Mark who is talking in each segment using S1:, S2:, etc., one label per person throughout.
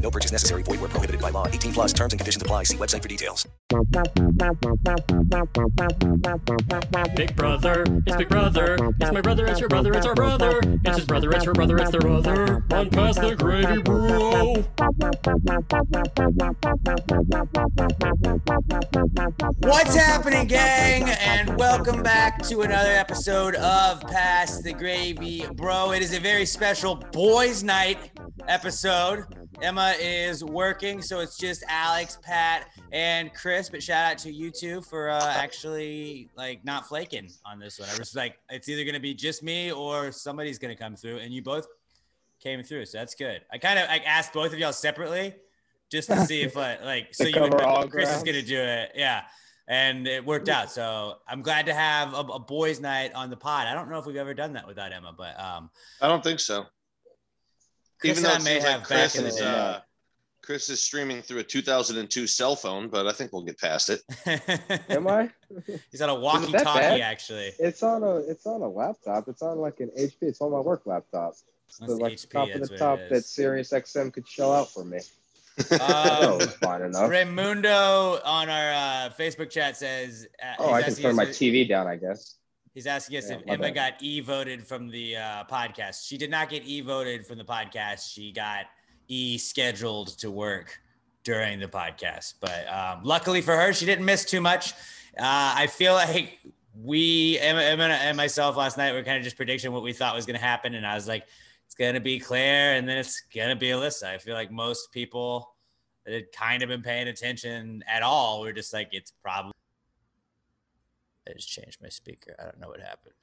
S1: No purchase necessary. Void where prohibited by law. 18 plus terms and conditions apply. See website for details.
S2: Big brother, it's big brother. It's my brother, it's your brother, it's our brother. It's his brother, it's her brother, it's their brother. Run past the gravy, bro.
S3: What's happening, gang? And welcome back to another episode of Pass the Gravy, bro. It is a very special boys' night episode. Emma is working, so it's just Alex, Pat, and Chris. But shout out to you two for uh, actually like not flaking on this one. I was like, it's either gonna be just me or somebody's gonna come through, and you both came through, so that's good. I kind of like asked both of y'all separately just to see if like, like so you would know Chris is gonna do it, yeah. And it worked out. So I'm glad to have a, a boys' night on the pod. I don't know if we've ever done that without Emma, but um,
S4: I don't think so.
S3: Chris
S4: Even though
S3: and I
S4: it
S3: may
S4: seems
S3: have
S4: like
S3: back
S4: Chris
S3: in the
S4: is,
S3: day.
S4: uh, Chris is streaming through a 2002 cell phone, but I think we'll get past it.
S5: Am I?
S3: He's on a
S5: that
S3: walkie-talkie, actually.
S5: It's on a it's on a laptop. It's on like an HP. It's on my work laptop. It's
S3: That's
S5: the, like
S3: HP,
S5: top of the top
S3: that
S5: that
S3: is.
S5: Sirius XM could shell out for me.
S3: Um,
S5: oh, it's fine enough.
S3: Raimundo on our uh, Facebook chat says, uh,
S5: Oh, I can turn my TV down, I guess.
S3: He's asking us
S5: Yeah,
S3: if Emma
S5: bad.
S3: got e voted from the uh, podcast. She did not get e voted from the podcast. She got e scheduled to work during the podcast. But um, luckily for her, she didn't miss too much. Uh, I feel like we, Emma, Emma and myself last night, were kind of just predicting what we thought was going to happen. And I was like, it's going to be Claire and then it's going to be Alyssa. I feel like most people that had kind of been paying attention at all were just like, it's probably. I just changed my speaker. I don't know what happened.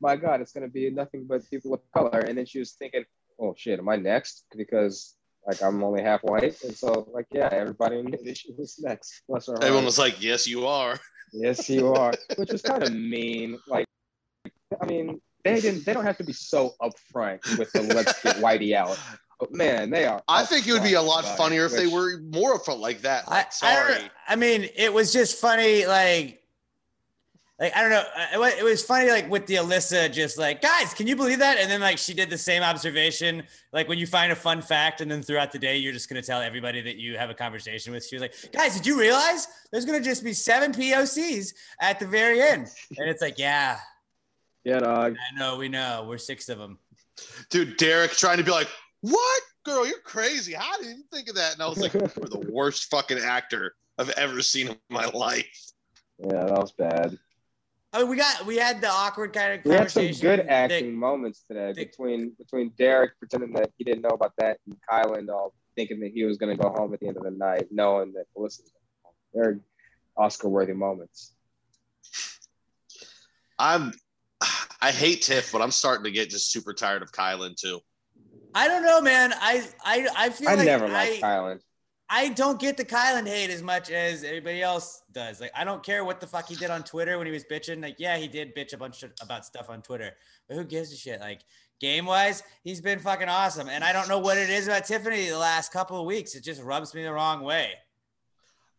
S5: My God, it's gonna be nothing but people of color. And then she was thinking, oh shit, am I next? Because like I'm only half white. And so like yeah, everybody knew that she was next. Bless her.
S4: Everyone was like, "Yes, you are."
S5: Yes, you are. Which was kind of mean. Like, I mean, they didn't. They don't have to be so upfront with the let's get Whitey out. But man, they are.
S4: I think it would be a lot
S5: about it,
S4: funnier if they were more upfront like that.
S3: I,
S4: Like,
S3: I,
S4: sorry.
S3: don't- I mean, it was just funny. Like, like I don't know. It it was funny, like with the Alyssa, just like guys, can you believe that? And then like she did the same observation. Like when you find a fun fact, and then throughout the day, you're just gonna tell everybody that you have a conversation with. She was like, guys, did you realize there's gonna just be seven POCs at the very end? And it's like, yeah,
S5: Yeah, dog.
S3: I know, we know, we're six of them.
S4: Dude, Derek trying to be like, "What, girl? You're crazy. How did you think of that?" And I was like, "You're the worst fucking actor I've ever seen in my life."
S5: Yeah, that was bad.
S3: I mean, we got we had the awkward kind of
S5: We had some
S3: conversation.
S5: good
S3: that-
S5: acting moments today
S3: they-
S5: between between Derek pretending that he didn't know about that and Kylan all thinking that he was going to go home at the end of the night, knowing that Alyssa's going home. They're Oscar-worthy moments.
S4: I'm, I hate Tiff, but I'm starting to get just super tired of Kylan too.
S3: I don't know, man. I I I feel
S5: I
S3: like
S5: never
S3: I,
S5: liked Kylan.
S3: I don't get the Kylan hate as much as everybody else does. Like, I don't care what the fuck he did on Twitter when he was bitching. Like, yeah, he did bitch a bunch of, about stuff on Twitter, but who gives a shit? Like, game wise, he's been fucking awesome. And I don't know what it is about Tiffany the last couple of weeks. It just rubs me the wrong way.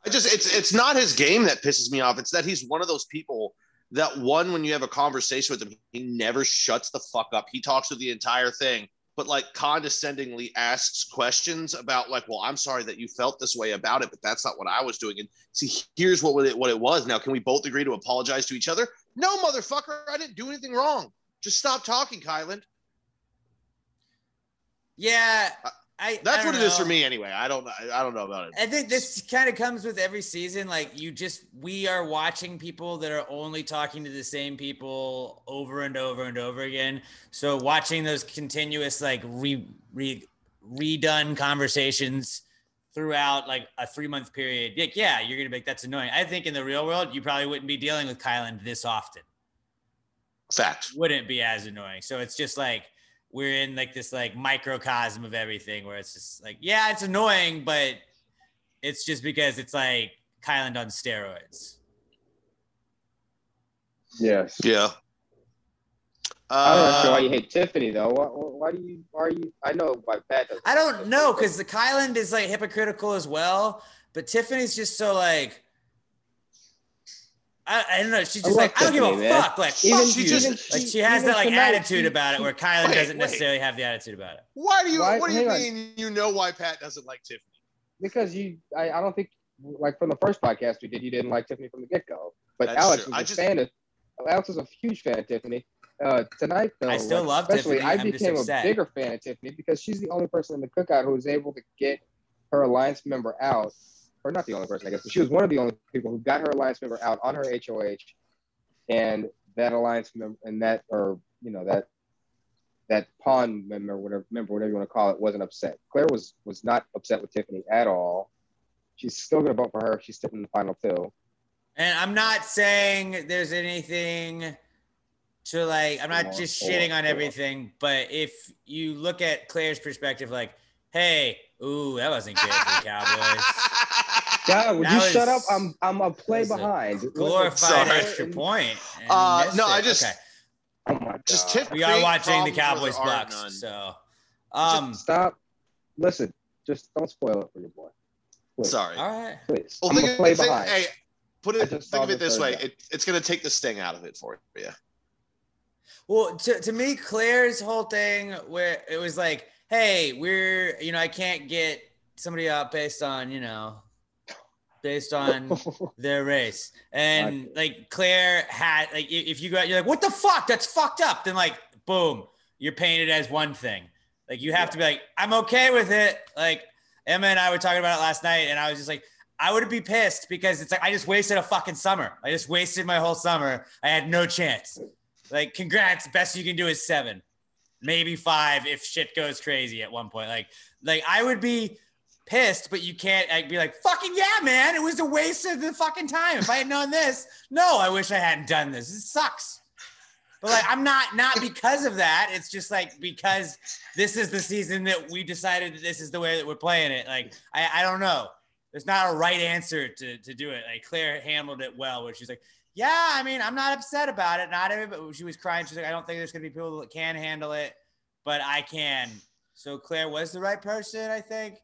S4: I just it's it's not his game that pisses me off. It's that he's one of those people that one when you have a conversation with him, he never shuts the fuck up. He talks through the entire thing, but like condescendingly asks questions about like, well, I'm sorry that you felt this way about it, but that's not what I was doing. And see, here's what it what it was. Now, can we both agree to apologize to each other? No, motherfucker, I didn't do anything wrong. Just stop talking, Kylan.
S3: Yeah, I.
S4: That's
S3: I
S4: what
S3: don't
S4: it is for me anyway. I don't I don't know about it.
S3: I think this kind of comes with every season. Like you just, we are watching people that are only talking to the same people over and over and over again. So watching those continuous like re, re redone conversations throughout like a three month period, like yeah, you're gonna be like that's annoying. I think in the real world, you probably wouldn't be dealing with Kylan this often.
S4: Fact.
S3: Wouldn't be as annoying. So it's just like we're in like this like microcosm of everything where it's just like, yeah, it's annoying, but it's just because it's like Kyland on steroids.
S5: Yes.
S4: Yeah.
S5: I don't know why you
S4: Uh,
S5: hate Tiffany though. Why, why do you? Why are you? I know why Pat.
S3: I don't know because the Kyland is like hypocritical as well, but Tiffany's just so like. I, I don't know. She's just
S5: love
S3: like I don't give
S5: Tiffany,
S3: a
S5: man.
S3: fuck. Like
S5: Even-
S3: fuck
S4: she
S3: you.
S4: just-
S3: like she
S5: even
S3: has that like
S5: tonight,
S3: attitude
S5: she-
S3: about it, where Kylan
S4: Wait,
S3: doesn't
S4: wait.
S3: necessarily have the attitude about it.
S4: why do you?
S5: Why-
S4: what do you
S5: hang on.
S4: mean? You know why Pat doesn't like Tiffany?
S5: because you. I, I don't think like from the first podcast we did, you didn't like Tiffany from the get go. But
S4: That's
S5: Alex
S4: true.
S5: was
S4: I
S5: a
S4: just-
S5: fan of. Alex was a huge fan of Tiffany. Uh, tonight though,
S3: I still
S5: like,
S3: love
S5: especially,
S3: Tiffany.
S5: I
S3: I'm just
S5: became a
S3: upset.
S5: bigger fan of Tiffany because she's the only person in the cookout who was able to get her alliance member out, or not the only person, I guess, but she was one of the only people who got her alliance member out on her HOH, and that alliance member and that, or you know that that pawn member, whatever member, whatever you want to call it, wasn't upset. Claire was was not upset with Tiffany at all. She's still gonna vote for her. She's sitting in the final two.
S3: And I'm not saying there's anything to like, I'm not just shitting on
S5: on.
S3: everything, but if you look at Claire's perspective, like, hey, ooh, that wasn't good for the Cowboys.
S5: God, would
S3: That
S5: you shut up? I'm I'm a play behind.
S3: Glorified
S4: Sorry.
S3: extra point.
S4: Uh, no,
S3: it.
S4: I just-
S3: Okay.
S5: Oh my god.
S4: Just tip-
S3: We are watching the Cowboys
S4: there
S3: Bucks, so um,
S5: Stop. Listen, just don't spoil it for your boy. Please.
S4: Sorry.
S3: all right.
S5: Please.
S4: Well,
S5: I'm
S4: think,
S5: a play
S4: think-
S5: behind.
S4: hey, put it. Think of it this way: it, it's going to take the sting out of it for you.
S3: Well, to, to me, Claire's whole thing where it was like, hey, we're, you know, I can't get somebody out based on, you know, based on their race. And like Claire had, like, if you go out, you're like, what the fuck? That's fucked up. Then, like, boom, you're painted as one thing. Like, you have to be like, I'm okay with it. Like, Emma and I were talking about it last night, and I was just like, I would be pissed because it's like, I just wasted a fucking summer. I just wasted my whole summer. I had no chance. Like, congrats. Best you can do is seven, maybe five if shit goes crazy at one point. Like, like I would be pissed, but you can't like, be like, fucking yeah, man. It was a waste of the fucking time. If I had known this, no, I wish I hadn't done this. It sucks. But like, I'm not not because of that. It's just like because this is the season that we decided that this is the way that we're playing it. Like, I, I don't know. There's not a right answer to, to do it. Like Claire handled it well, where she's like, yeah, I mean, I'm not upset about it. Not everybody. She was crying. She's like, I don't think there's gonna be people that can handle it, but I can. So Claire was the right person, I think.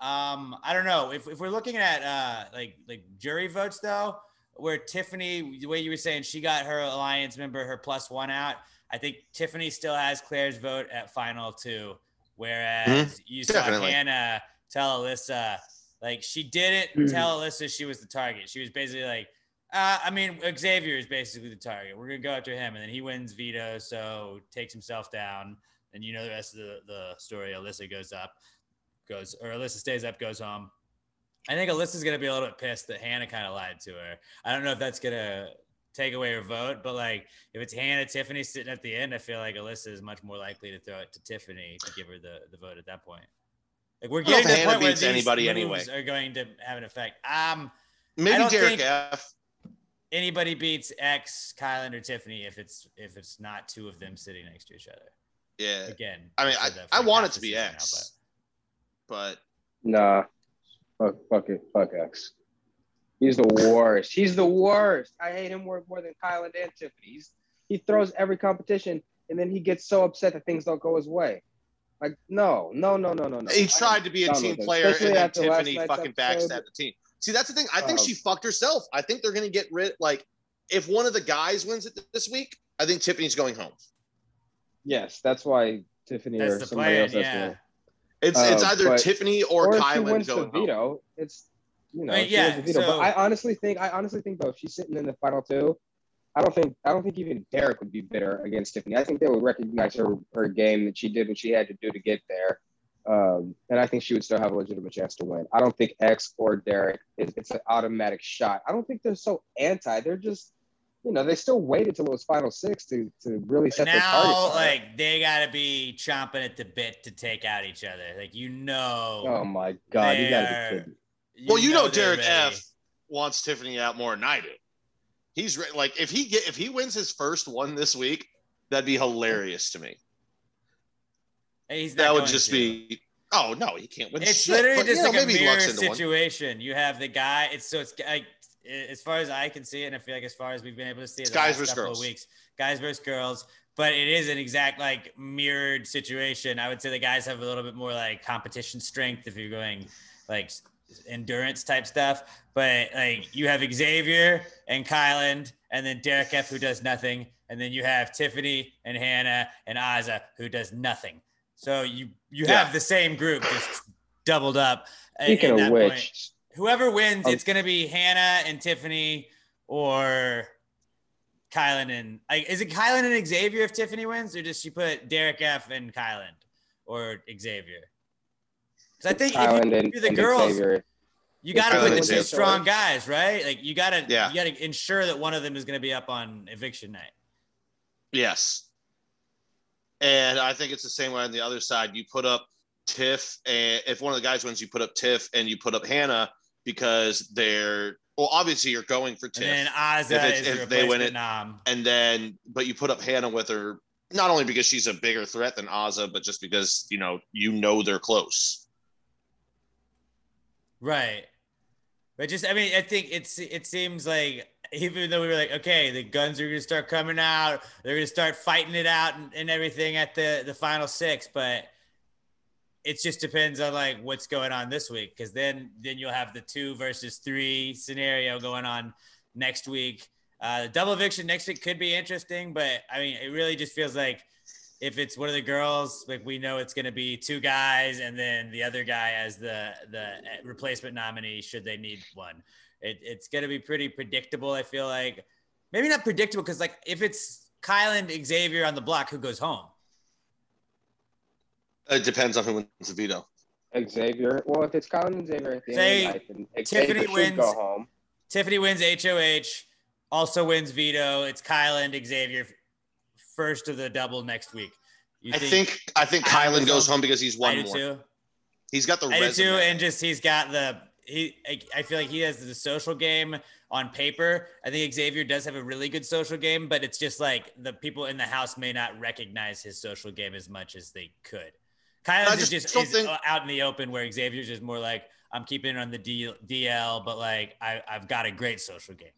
S3: Um, I don't know if, if we're looking at uh like like jury votes though, where Tiffany, the way you were saying, she got her alliance member her plus one out. I think Tiffany still has Claire's vote at final two, whereas you saw
S4: Definitely.
S3: Hannah tell Alyssa like she didn't
S5: Mhm.
S3: tell Alyssa she was the target. She was basically like, uh, I mean, Xavier is basically the target. We're gonna go after him, and then he wins veto, so takes himself down. And you know the rest of the, the story. Alyssa goes up, goes or Alyssa stays up, goes home. I think Alyssa's gonna be a little bit pissed that Hannah kind of lied to her. I don't know if that's gonna take away her vote, but like if it's Hannah, Tiffany sitting at the end, I feel like Alyssa is much more likely to throw it to Tiffany to give her the, the vote at that point. Like we're
S4: I don't know
S3: getting to the
S4: Hannah
S3: point where these
S4: anybody anyway.
S3: are going to have an effect. Um,
S4: Maybe
S3: don't
S4: Derek
S3: think-
S4: F.
S3: anybody beats X, Kylan, or Tiffany if it's if it's not two of them sitting next to each other.
S4: Yeah.
S3: Again,
S4: I mean, I,
S3: said that for
S4: I want it to be
S3: season now,
S4: X, but
S5: Nah. Fuck, fuck it. Fuck X. He's the worst. He's the worst. I hate him more, more than Kyle and Tiffany. He's, he throws every competition and then he gets so upset that things don't go his way. Like, no, no, no, no, no, no.
S4: he
S5: I
S4: tried to be a team player, and then Tiffany fucking
S5: episode.
S4: backstabbed the team. See, that's the thing. I think
S5: Um,
S4: she fucked herself. I think they're gonna get rid. Like, if one of the guys wins it this week, I think Tiffany's going home.
S5: Yes, that's why Tiffany
S3: That's
S5: or somebody
S3: plan.
S5: else has to
S3: Yeah.
S5: win.
S4: It's
S5: Uh,
S4: it's either
S5: but-
S4: Tiffany or,
S5: Or if she
S4: Kylan
S5: wins the
S4: going home.
S5: veto, it's you know,
S3: Right, yeah,
S5: veto.
S3: so-
S5: But I honestly think, I honestly think though, if she's sitting in the final two, I don't think, I don't think even Derek would be bitter against Tiffany. I think they would recognize her her game that she did what she had to do to get there, um, and I think she would still have a legitimate chance to win. I don't think X or Derek is it's an automatic shot. I don't think they're so anti. They're just, you know, they still waited till it was final six to to really
S3: But
S5: set their
S3: now,
S5: targets. on it.
S3: like they gotta be chomping at the bit to take out each other. Like you know,
S5: oh my god, you gotta be kidding.
S4: Well, you know,
S3: they're
S4: Derek
S3: ready.
S4: F wants Tiffany out more than I do. He's re- like, if he get if he wins his first one this week, that'd be hilarious to me.
S3: He's not
S4: that would just
S3: to.
S4: be. Oh no, he can't win.
S3: It's
S4: shit,
S3: literally
S4: but,
S3: just
S4: you know,
S3: like a
S4: maybe
S3: mirror
S4: lucks one.
S3: situation. You have the guy. It's so it's like as far as I can see, it, and I feel like as far as we've been able to see it, the
S4: guys versus girls.
S3: of weeks, guys versus girls. But it is an exact like mirrored situation. I would say the guys have a little bit more like competition strength if you're going like endurance type stuff. But like you have Xavier and Kyland, and then Derek F who does nothing, and then you have Tiffany and Hannah and Azah who does nothing. So you you
S4: Yeah.
S3: have the same group just doubled up. at-
S5: Speaking
S3: at
S5: of
S3: that
S5: which,
S3: point. Whoever wins,
S5: Um,
S3: it's gonna be Hannah and Tiffany or Kylan and like, is it Kylan and Xavier if Tiffany wins, or does she put Derek F and Kylan or Xavier? Because I think if you, if you're the
S5: and
S3: girls,
S5: Xavier.
S3: you got to put the two
S4: Xavier.
S3: strong guys, right? Like you got to
S4: Yeah.
S3: you got to ensure that one of them is going to be up on eviction night.
S4: Yes. And I think it's the same way on the other side. You put up Tiff, and if one of the guys wins, you put up Tiff and you put up Hannah because they're well, obviously you're going for
S3: And
S4: Tiff.
S3: then Azah
S4: If if they win it-
S3: nom.
S4: Um, and then but you put up Hannah with her not only because she's a bigger threat than Azah, but just because you know you know they're close.
S3: Right. But just I mean, I think it's it seems like even though we were like, okay, the guns are gonna start coming out, they're gonna start fighting it out and, and everything at the the final six, but it just depends on like what's going on this week because then then you'll have the two versus three scenario going on next week. Uh, the double eviction next week could be interesting, but I mean, it really just feels like if it's one of the girls, like we know it's going to be two guys, and then the other guy as the the replacement nominee should they need one. It, it's going to be pretty predictable. I feel like maybe not predictable because like if it's Kylan Xavier on the block, who goes home?
S4: It depends on who wins the veto.
S5: Xavier. Well, if it's Colin and Xavier at the
S3: Say
S5: end of the night,
S3: Tiffany
S5: Xavier should
S3: wins.
S5: go home.
S3: Tiffany wins HOH, also wins veto. It's Kylan Xavier first of the double next week. You
S4: I think I think
S3: Kylan
S4: Kylan
S3: goes
S4: goes
S3: home?
S4: home because he's
S3: I
S4: won
S3: do
S4: more.
S3: too.
S4: He's got the
S3: I do too, and just he's got the he. I, I feel like he has the social game on paper. I think Xavier does have a really good social game, but it's just like the people in the house may not recognize his social game as much as they could.
S4: I
S3: Kylan's is
S4: just
S3: just is
S4: think-
S3: out in the open, where Xavier's just more like I'm keeping it on the DL, but like I, I've got a great social game.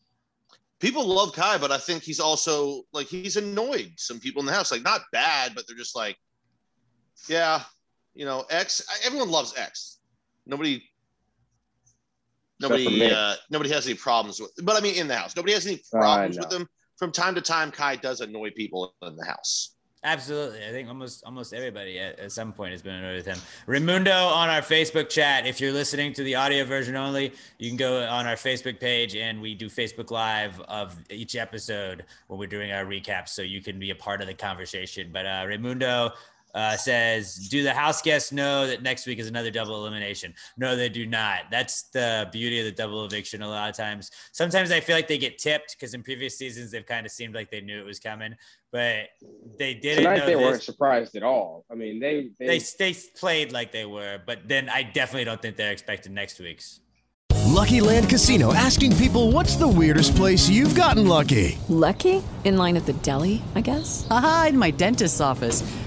S4: people love Kai, but I think he's also like he's annoyed some people in the house. Like not bad, but they're just like, yeah, you know, X. Everyone loves X. Nobody, nobody, uh, nobody has any problems with. But I mean, in the house, nobody has any problems
S5: know.
S4: with them. From time to time, Kai does annoy people in the house.
S3: Absolutely. I think almost almost everybody at, at some point has been annoyed with him. Raimundo on our Facebook chat. If you're listening to the audio version only, you can go on our Facebook page and we do Facebook Live of each episode when we're doing our recaps, so you can be a part of the conversation. But uh, Raimundo uh, says, "Do the house guests know that next week is another double elimination?" No, they do not. That's the beauty of the double eviction. A lot of times, sometimes I feel like they get tipped because in previous seasons they've kind of seemed like they knew it was coming, but they didn't
S5: Tonight
S3: know
S5: they
S3: this.
S5: weren't surprised at all. I mean, they they,
S3: They they played like they were, but then I definitely don't think they're expecting next week's.
S6: Lucky Land Casino asking people what's the weirdest place you've gotten lucky?
S7: Lucky? In line at the deli, I guess?
S8: Aha, in my dentist's office.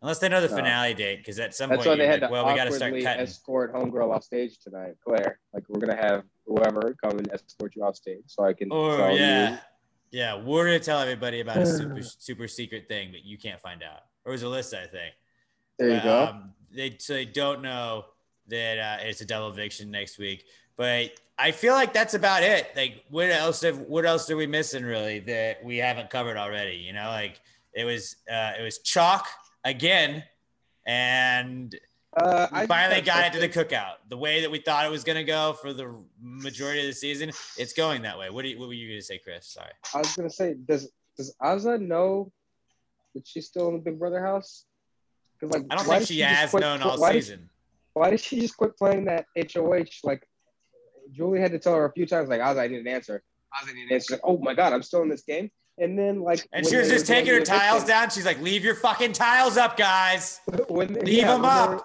S3: Unless they know the
S5: No.
S3: finale date, because at some
S5: that's why
S3: point
S5: they had
S3: like,
S5: to
S3: well, we got to start
S5: awkwardly
S3: cutting.
S5: escort homegirl off stage tonight, Claire. Like we're gonna have whoever come and escort you off stage, so I can. Oh
S3: yeah,
S5: you-
S3: yeah, we're gonna tell everybody about a super super secret thing, but you can't find out. Or it was Alyssa, I think.
S5: There you
S3: But,
S5: go.
S3: Um, they so they don't know that uh, it's a double eviction next week. But I feel like that's about it. Like, what else? Have, what else are we missing really that we haven't covered already? You know, like it was uh, it was chalk again, and
S5: Uh,
S3: we
S5: I
S3: finally got it to the cookout. The way that we thought it was going to go for the majority of the season, it's going that way. What, you, what were you going to say, Chris? Sorry.
S5: I was gonna say, does does Azah know that she's still in the Big Brother house? Because like,
S3: I don't think
S5: did
S3: she has
S5: quit-
S3: known all
S5: why did-
S3: season.
S5: why did she just quit playing that HOH? Like, Julie had to tell her a few times, like, Azah, I need an answer. And she's like, "Oh my god, I'm still in this game." And then like,
S3: And she was just taking her tiles
S5: eviction-
S3: down. She's like, "Leave your fucking tiles up, guys.
S5: when
S3: Leave
S5: yeah,
S3: them
S5: when they
S3: up."
S5: were-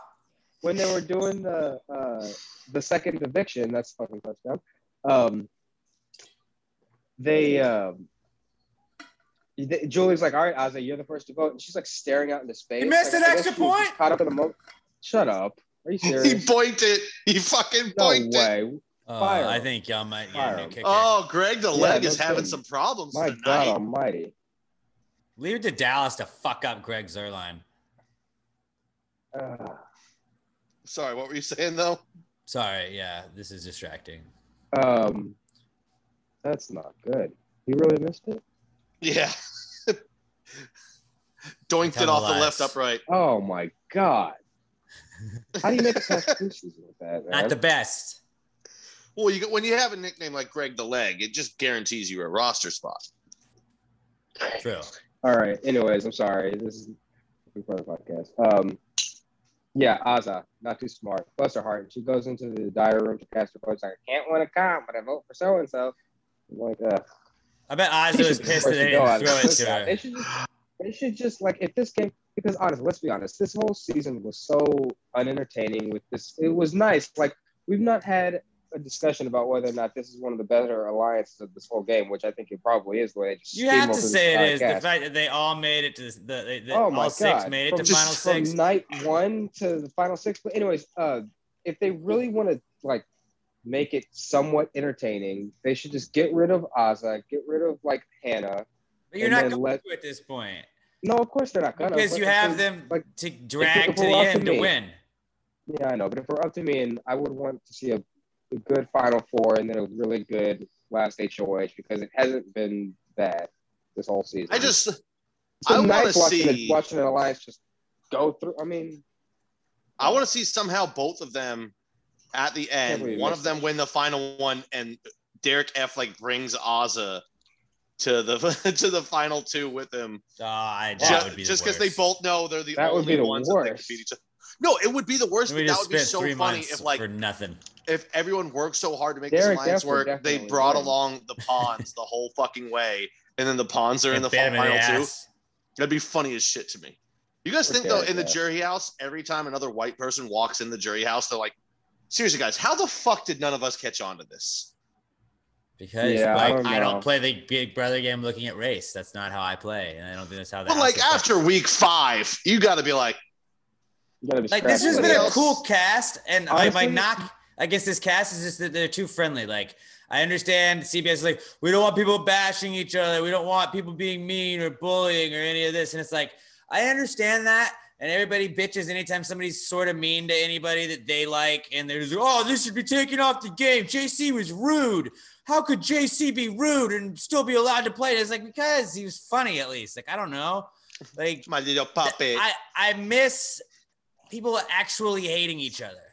S5: when they were doing the uh, the second eviction, that's fucking touchdown. Um, they um, they- Julie's like, "All right, Ozzy, you're the first to vote," and she's like staring out into space.
S3: You missed
S5: Like,
S3: an extra
S5: she was just
S3: point?
S5: Caught up in the moment. Shut up. Are you serious?
S4: He
S5: serious?
S4: pointed. He fucking
S5: no way.
S3: Oh,
S5: Fire
S3: I think y'all might get
S5: Fire
S3: a new
S5: him.
S3: kicker.
S4: Oh, Greg the
S5: Yeah,
S4: leg
S5: no
S4: is having
S5: kidding.
S4: some problems
S5: My
S4: tonight.
S5: God Almighty.
S3: Leave it to Dallas to fuck up Greg Zuerlein.
S5: Uh,
S4: Sorry, what were you saying though?
S3: Sorry, yeah, this is distracting.
S5: um, that's not good. You really missed it.
S4: Yeah. Doinked it off the left upright.
S5: Oh my God. How do you make it past preseason with that, man?
S3: Not the best.
S4: Well, you when you have a nickname like Greg the Leg, it just guarantees you a roster spot.
S3: True.
S5: All right. Anyways, I'm sorry. This is for the podcast. Um, yeah, Azah, not too smart. Bless her heart. She goes into the diary room to cast her votes. Like, I can't win a comp, but I vote for so and so. Like, uh,
S3: I bet Ozzy
S5: they
S3: was
S5: should
S3: pissed
S5: just
S3: that they didn't throw it to
S5: that. They should just, they should just like if this game because honestly, let's be honest, this whole season was so unentertaining. With this, it was nice. Like we've not had a discussion about whether or not this is one of the better alliances of this whole game, which I think it probably is. Way they just
S3: You have to say it is the fact that they all made it to the, the, the
S5: oh my
S3: all six
S5: god!
S3: made it
S5: from,
S3: to final
S5: from
S3: six.
S5: night one to the final six. But anyways, uh, if they really want to like make it somewhat entertaining, they should just get rid of Azah, get rid of like Hannah.
S3: But you're not going
S5: let-
S3: to at this point
S5: No, of course they're not gonna.
S3: because you have them
S5: like
S3: to drag to the
S5: up to
S3: end to win.
S5: Yeah, I know, but if we're up to me, and I would want to see a, a good Final Four and then a really good last HOH because it hasn't been that this whole season.
S4: I just
S5: It's
S4: I
S5: been
S4: wanna
S5: nice watching,
S4: see-
S5: it, watching an alliance just go through. I mean,
S4: I want to see somehow both of them at the end. One of them win the final one, and Derek F like brings Azah to the to the final two with him.
S3: Oh, I,
S4: just
S3: would be
S4: just
S3: because
S4: because they both know they're the
S5: That would
S4: only
S5: be the
S4: ones that they can beat each other. No, it would be the worst,
S3: we
S4: but that
S3: just
S4: would be
S3: spent
S4: so
S3: three
S4: funny
S3: months
S4: if like
S3: for nothing.
S4: If everyone worked so hard to make
S5: Derek
S4: this alliance work, they brought
S5: win.
S4: along the pawns the whole fucking way, and then the pawns are in the
S3: bit him in
S4: final
S3: the
S4: two. That'd be funny as shit to me. You guys
S5: Or
S4: think though,
S5: Derek
S4: in the jury house, every time another white person walks in the jury house, they're like, "Seriously, guys, how the fuck did none of us catch on to this?"
S3: Because
S5: Yeah, I don't
S3: I don't play the Big Brother game looking at race. That's not how I play, and I don't think that's how. the
S4: But like
S3: house is
S4: after week five, you got to be like,
S5: you gotta be
S3: like this has
S5: scrappy.
S3: been a cool cast, and like my
S5: Honestly-
S3: knock against this cast is just that they're too friendly. Like I understand CBS is like we don't want people bashing each other, we don't want people being mean or bullying or any of this, and it's like I understand that. And everybody bitches anytime somebody's sort of mean to anybody that they like, and they're just like, oh, this should be taken off the game. JC was rude. How could JC be rude and still be allowed to play? It's like because he was funny at least. Like I don't know, like
S4: "My little puppet."
S3: I, I miss people actually hating each other.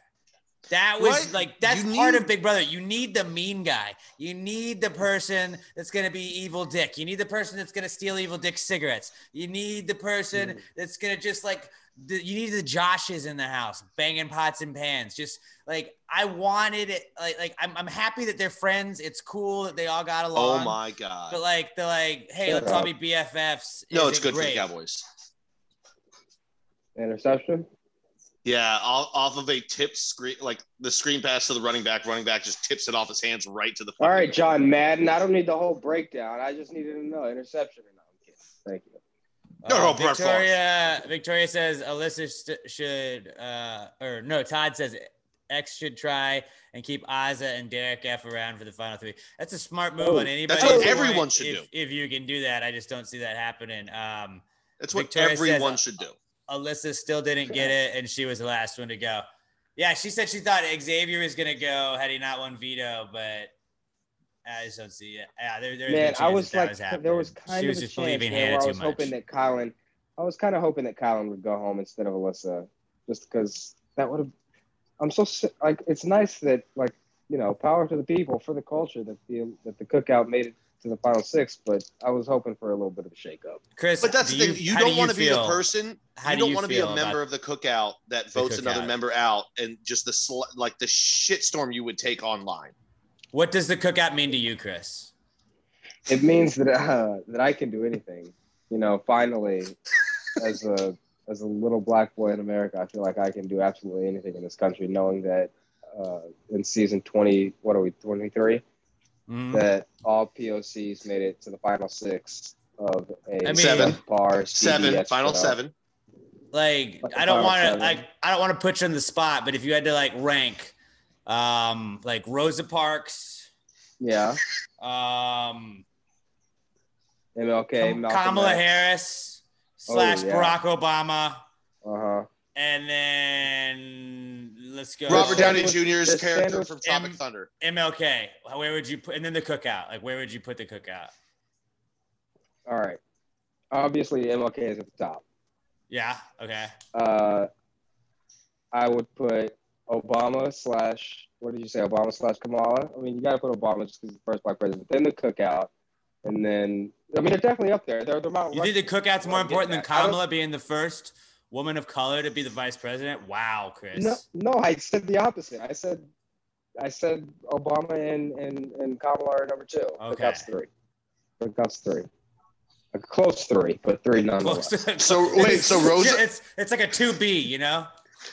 S3: That was
S4: Right?
S3: like that's
S4: You
S3: part
S4: need-
S3: of Big Brother. You need the mean guy. You need the person that's gonna be Evel Dick. You need the person that's gonna steal Evel Dick cigarettes. You need the person
S4: Mm.
S3: that's gonna just like the, you need the Joshes in the house banging pots and pans. Just like I wanted it. Like like I'm, I'm happy that they're friends. It's cool that they all got along.
S4: oh my god!
S3: But like they're like, hey, let's all be BFFs.
S4: no, it's
S3: isn't
S4: good for the Cowboys.
S5: interception.
S4: Yeah, off, off of a tip screen, like the screen pass to the running back. Running back just tips it off his hands right to the.
S5: All right, John Madden. I don't need the whole breakdown. I just needed to know interception or not. I'm. Thank you.
S4: No, no,
S3: Uh, Victoria. Victoria says Alyssa st- should, uh, or no, Todd says X should try and keep Azah and Derek F around for the final three. That's a smart move
S5: Oh,
S3: on anybody.
S4: that's what everyone should
S3: if,
S4: do.
S3: If you can do that, I just don't see that happening. Um,
S4: That's what
S3: Victoria
S4: everyone
S3: uh,
S4: should do.
S3: Alyssa still didn't get it, and she was the last one to go. Yeah, she said she thought Xavier was gonna go had he not won veto, but I just don't see it. Yeah, there, there's
S5: Man, I was
S3: that that
S5: like,
S3: was
S5: there was kind
S3: she
S5: of
S3: was
S5: a
S3: just
S5: chance where I
S3: too
S5: was
S3: much.
S5: hoping that Colin, I was kind of hoping that Colin would go home instead of Alyssa, just because that would have. I'm so like it's nice that like you know power to the people for the culture that the that the cookout made it to the final six, but I was hoping for a little bit of a shakeup.
S3: Chris,
S4: But that's
S3: do
S4: the thing. You
S3: how do
S4: don't want to be the person.
S3: how
S4: You
S3: do
S4: don't
S3: you
S4: want to be a member of the cookout that
S3: the
S4: votes another member out, and just the sl- like the shitstorm you would take online.
S3: What does the cookout mean to you, Chris?
S5: it means that uh, that I can do anything. You know, finally, as a as a little black boy in America, I feel like I can do absolutely anything in this country, knowing that uh, in season twenty, what are we, twenty three,
S3: Mhm.
S5: that all POCs made it to the final six of a
S3: I mean-
S4: Seven.
S5: bar
S4: Seven,
S5: CBS
S4: final
S5: show.
S4: seven.
S3: like
S5: Like
S3: I don't want to
S5: seven.
S3: like I don't want to put you on the spot, but if you had to like rank, um, like Rosa Parks,
S5: Yeah,
S3: um,
S5: MLK, Malcolm
S3: Kamala
S5: X.
S3: Harris
S5: Oh,
S3: slash
S5: yeah.
S3: Barack Obama,
S5: Uh huh.
S3: and then let's go
S4: Robert Downey Jr.'s character from Tropic
S3: M-
S4: Thunder.
S3: MLK. Where would you put? And then the cookout. Like where would you put the cookout?
S5: All right. Obviously, MLK is at the top.
S3: Yeah. Okay.
S5: Uh, I would put Obama slash what did you say? Obama slash Kamala. I mean, you got to put Obama just because he's the first black president. Then the cookout, and then I mean, they're definitely up there. They're they're Mount
S3: You think the cookout's more important than
S5: that. I don't-
S3: Kamala being the first woman of color to be the vice president? Wow, Chris.
S5: No, no, I said the opposite. I said, I said Obama and and and Kamala are number two.
S3: Okay.
S5: Cookout's three. Cookout's three. A close three, but three nonetheless.
S4: So wait, so Rosa,
S3: It's it's like a two B, you know.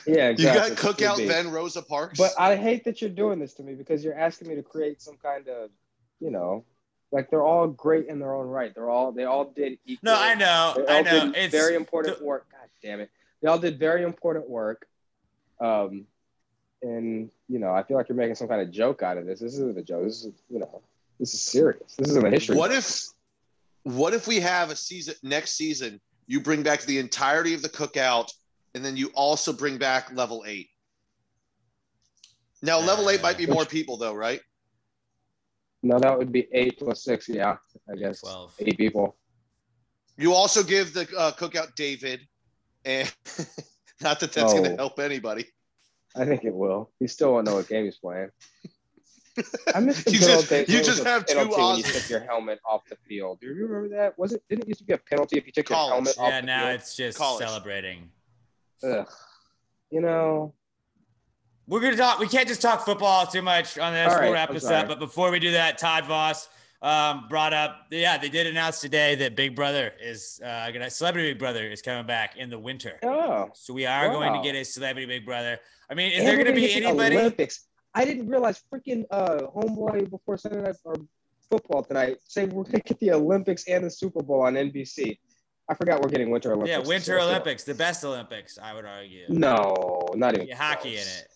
S5: Yeah,
S4: you
S5: exactly.
S4: got cookout,
S5: Could be.
S4: then Rosa Parks.
S5: But I hate that you're doing this to me because you're asking me to create some kind of, you know, like they're all great in their own right. They're all they all did equal.
S3: No, I know,
S5: They
S3: I know.
S5: did
S3: It's
S5: very important work. God damn it! They all did very important work. Um, and you know, I feel like you're making some kind of joke out of this. This isn't a joke. This is you know, this is serious. This isn't a history.
S4: what if, what if we have a season next season? You bring back the entirety of the cookout, and then you also bring back level eight. Now, level eight might be more people, though, right?
S5: No, that would be eight plus six. Yeah, I guess
S3: Twelve.
S5: eight people.
S4: You also give the uh, cookout David, and not that that's going
S5: Oh.
S4: to help anybody.
S5: I think it will. He still won't know what game he's playing. I miss the
S4: You just-
S5: days.
S4: you just have two
S5: penalty when you took your helmet off the field. Do you remember that? Was it? Didn't it used to be a penalty if you took
S4: College.
S5: your helmet off
S3: Yeah,
S5: the
S3: now
S5: field?
S3: it's just
S4: College.
S3: celebrating.
S5: Ugh. You know,
S3: We're gonna talk. We can't just talk football too much on this.
S5: All
S3: we'll
S5: right,
S3: wrap
S5: I'm
S3: this
S5: sorry.
S3: up. But before we do that, Todd Voss um, brought up. Yeah, they did announce today that Big Brother is uh, gonna Celebrity Big Brother is coming back in the winter.
S5: oh,
S3: So we are going to get a Celebrity Big Brother. I mean, is
S5: and
S3: there gonna be
S5: get to the
S3: anybody?
S5: Olympics. I didn't realize freaking uh, homeboy before Sunday night or football tonight saying we're gonna get the Olympics and the Super Bowl on NBC. I forgot we're getting Winter Olympics.
S3: Yeah, Winter
S5: still-
S3: Olympics, the best Olympics, I would argue.
S5: No, not even
S3: Yeah, hockey in it.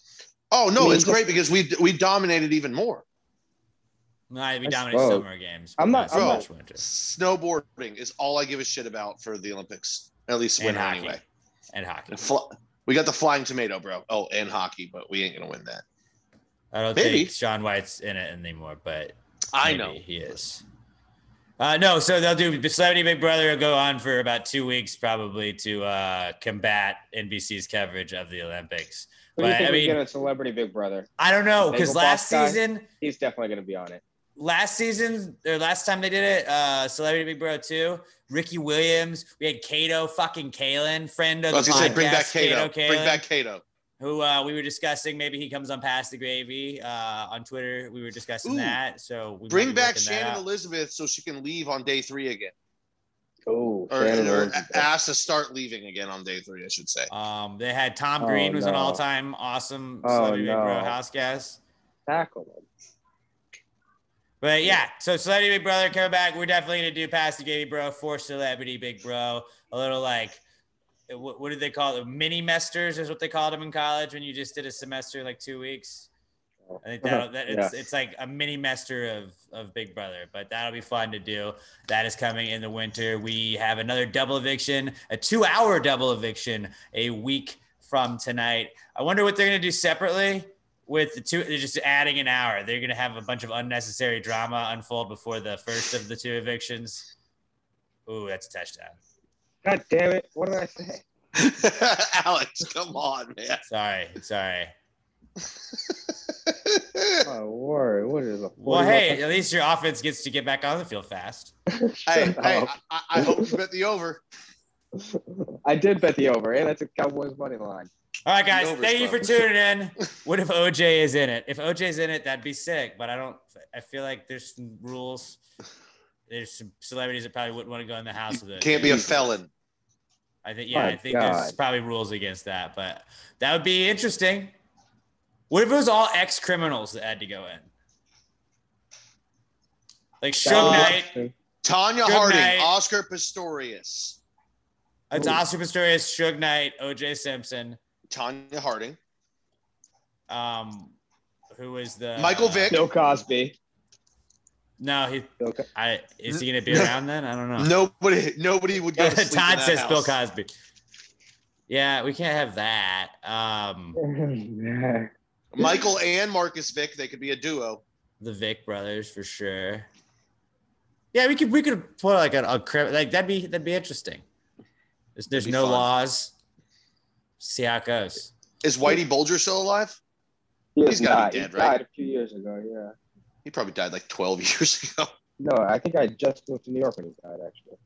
S4: Oh no,
S5: I mean,
S4: it's great because we we dominated even more.
S3: No, we
S5: I
S3: dominate
S5: suppose.
S3: summer games.
S5: I'm not-
S3: but
S4: I'm
S3: not
S4: not-
S3: winter.
S4: Snowboarding is all I give a shit about for the Olympics, at least
S3: And
S4: winter
S3: hockey.
S4: anyway.
S3: And hockey.
S4: And fl- we got the flying tomato, bro. Oh, and hockey, but we ain't gonna win that.
S3: I don't
S4: Maybe.
S3: think Shaun White's in it anymore, but
S4: I know.
S3: he is. Uh, no, so they'll do Celebrity Big Brother will go on for about two weeks probably to uh, combat NBC's coverage of the Olympics.
S5: Who do you think
S3: I
S5: we
S3: mean,
S5: get a Celebrity Big Brother?
S3: I don't know because
S5: Boss
S3: last
S5: guy?
S3: season,
S5: He's definitely gonna be on it.
S3: last season or last time they did it, uh, Celebrity Big Brother two, Ricky Williams, we had Kato, fucking Kaelin, friend of
S4: I was
S3: the podcast,
S4: say, bring back Kato.
S3: Kato
S4: Bring back Kato.
S3: who uh, we were discussing. Maybe he comes on past the gravy uh, on Twitter. We were discussing
S4: Ooh.
S3: that. So we
S4: Bring back Shannon. Elizabeth so she can leave on day three again,
S5: Oh,
S4: or,
S5: Shannon
S4: or
S5: Earns is
S4: a- ask to start leaving again on day three. I should say.
S3: Um, they had Tom
S5: Oh,
S3: Green, was an all-time awesome
S5: Oh,
S3: Celebrity Big Bro house guest.
S5: tackle him.
S3: But yeah, so Celebrity Big Brother coming back. We're definitely gonna do Past the Gravy Bro for Celebrity Big Bro. A little like, what, what did they call it? Mini mesters is what they called them in college when you just did a semester like two weeks. I think that, that it's
S5: Yeah.
S3: it's like a mini master of of Big Brother, but that'll be fun to do. That is coming in the winter. We have another double eviction, a two hour double eviction, a week from tonight. I wonder what they're gonna do separately with the two. They're just adding an hour. They're gonna have a bunch of unnecessary drama unfold before the first of the two evictions. Ooh, that's a touchdown.
S5: God damn it! What did I say?
S4: Alex, come on, man.
S3: Sorry, sorry.
S5: Oh, word. What is a
S3: Well, hey, at least your offense gets to get back on the field fast.
S4: hey, hey. I, I hope you bet the over.
S5: I did bet the over, and that's a Cowboys money line.
S3: All right, guys. Thank you for tuning in. What if OJ is in it? If OJ's in it, that'd be sick. But I don't. I feel like there's some rules. there's some celebrities that probably wouldn't want to go in the house with it.
S4: Can't be a felon.
S3: I think yeah,
S5: My
S3: I think there's probably rules against that, but that would be interesting. What if it was all ex criminals that had to go in? Like Suge
S4: Uh,
S3: Knight,
S4: Tonya
S3: Good
S4: Harding,
S3: night.
S4: Oscar Pistorius,
S3: it's Oscar Pistorius, Suge Knight, OJ Simpson,
S4: Tonya Harding,
S3: um, who was the
S4: Michael Vick.
S5: Bill Cosby.
S3: No, he.
S5: Bill Co-
S3: I is he gonna be around then? I don't know.
S4: Nobody, nobody would go. To sleep in
S3: Todd
S4: that
S3: says
S4: house.
S3: Bill Cosby. Yeah, we can't have that. Um,
S4: Michael and Marcus Vick, they could be a duo.
S3: the Vick brothers for sure. Yeah, we could we could put like a, a cri- like that'd be that'd be interesting. There's, there's
S4: be
S3: no
S4: fun.
S3: laws. See how it goes.
S4: Is Whitey Bulger still alive?
S5: He
S4: He's gotta
S5: died.
S4: be dead,
S5: he
S4: right?
S5: died a few years ago. Yeah.
S4: He probably died like 12 years ago.
S5: No, I think I just moved to New York when he died. Actually.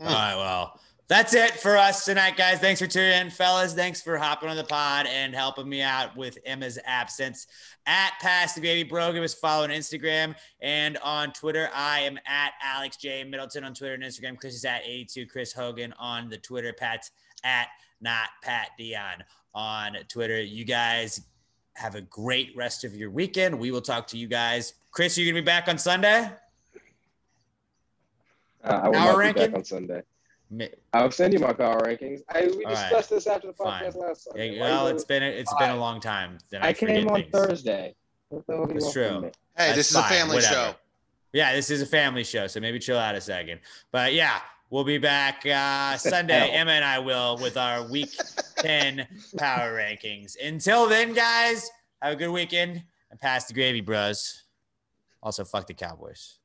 S3: All right, well, that's it for us tonight, guys. Thanks for tuning in, fellas. Thanks for hopping on the pod and helping me out with Emma's absence. At Pass the Baby Bro, give us follow on Instagram and on Twitter. I am at Alex J Middleton on Twitter and Instagram. Chris is at 82 Chris Hogan on the Twitter. Pat's at not Pat Dion on Twitter. You guys have a great rest of your weekend. We will talk to you guys. Chris, are you gonna be back on Sunday?
S5: Uh, I will
S3: Power
S5: not be back on Sunday.
S3: Mi-
S5: I'll send you my power rankings. I we
S3: All right.
S5: discussed this after the
S3: Fine.
S5: podcast last
S3: Yeah,
S5: Sunday. Why
S3: well, it's been a, it's been a long time. Then I,
S5: I came on
S3: things.
S5: Thursday. What the hell do you
S3: It's true.
S4: Hey,
S3: That's
S4: this is a family
S3: whatever.
S4: show.
S3: Yeah, this is a family show, so maybe chill out a second. But yeah, we'll be back uh, Sunday. Emma and I will with our Week Ten power rankings. Until then, guys, have a good weekend and pass the gravy, bros. Also, fuck the Cowboys.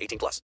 S9: 18 plus.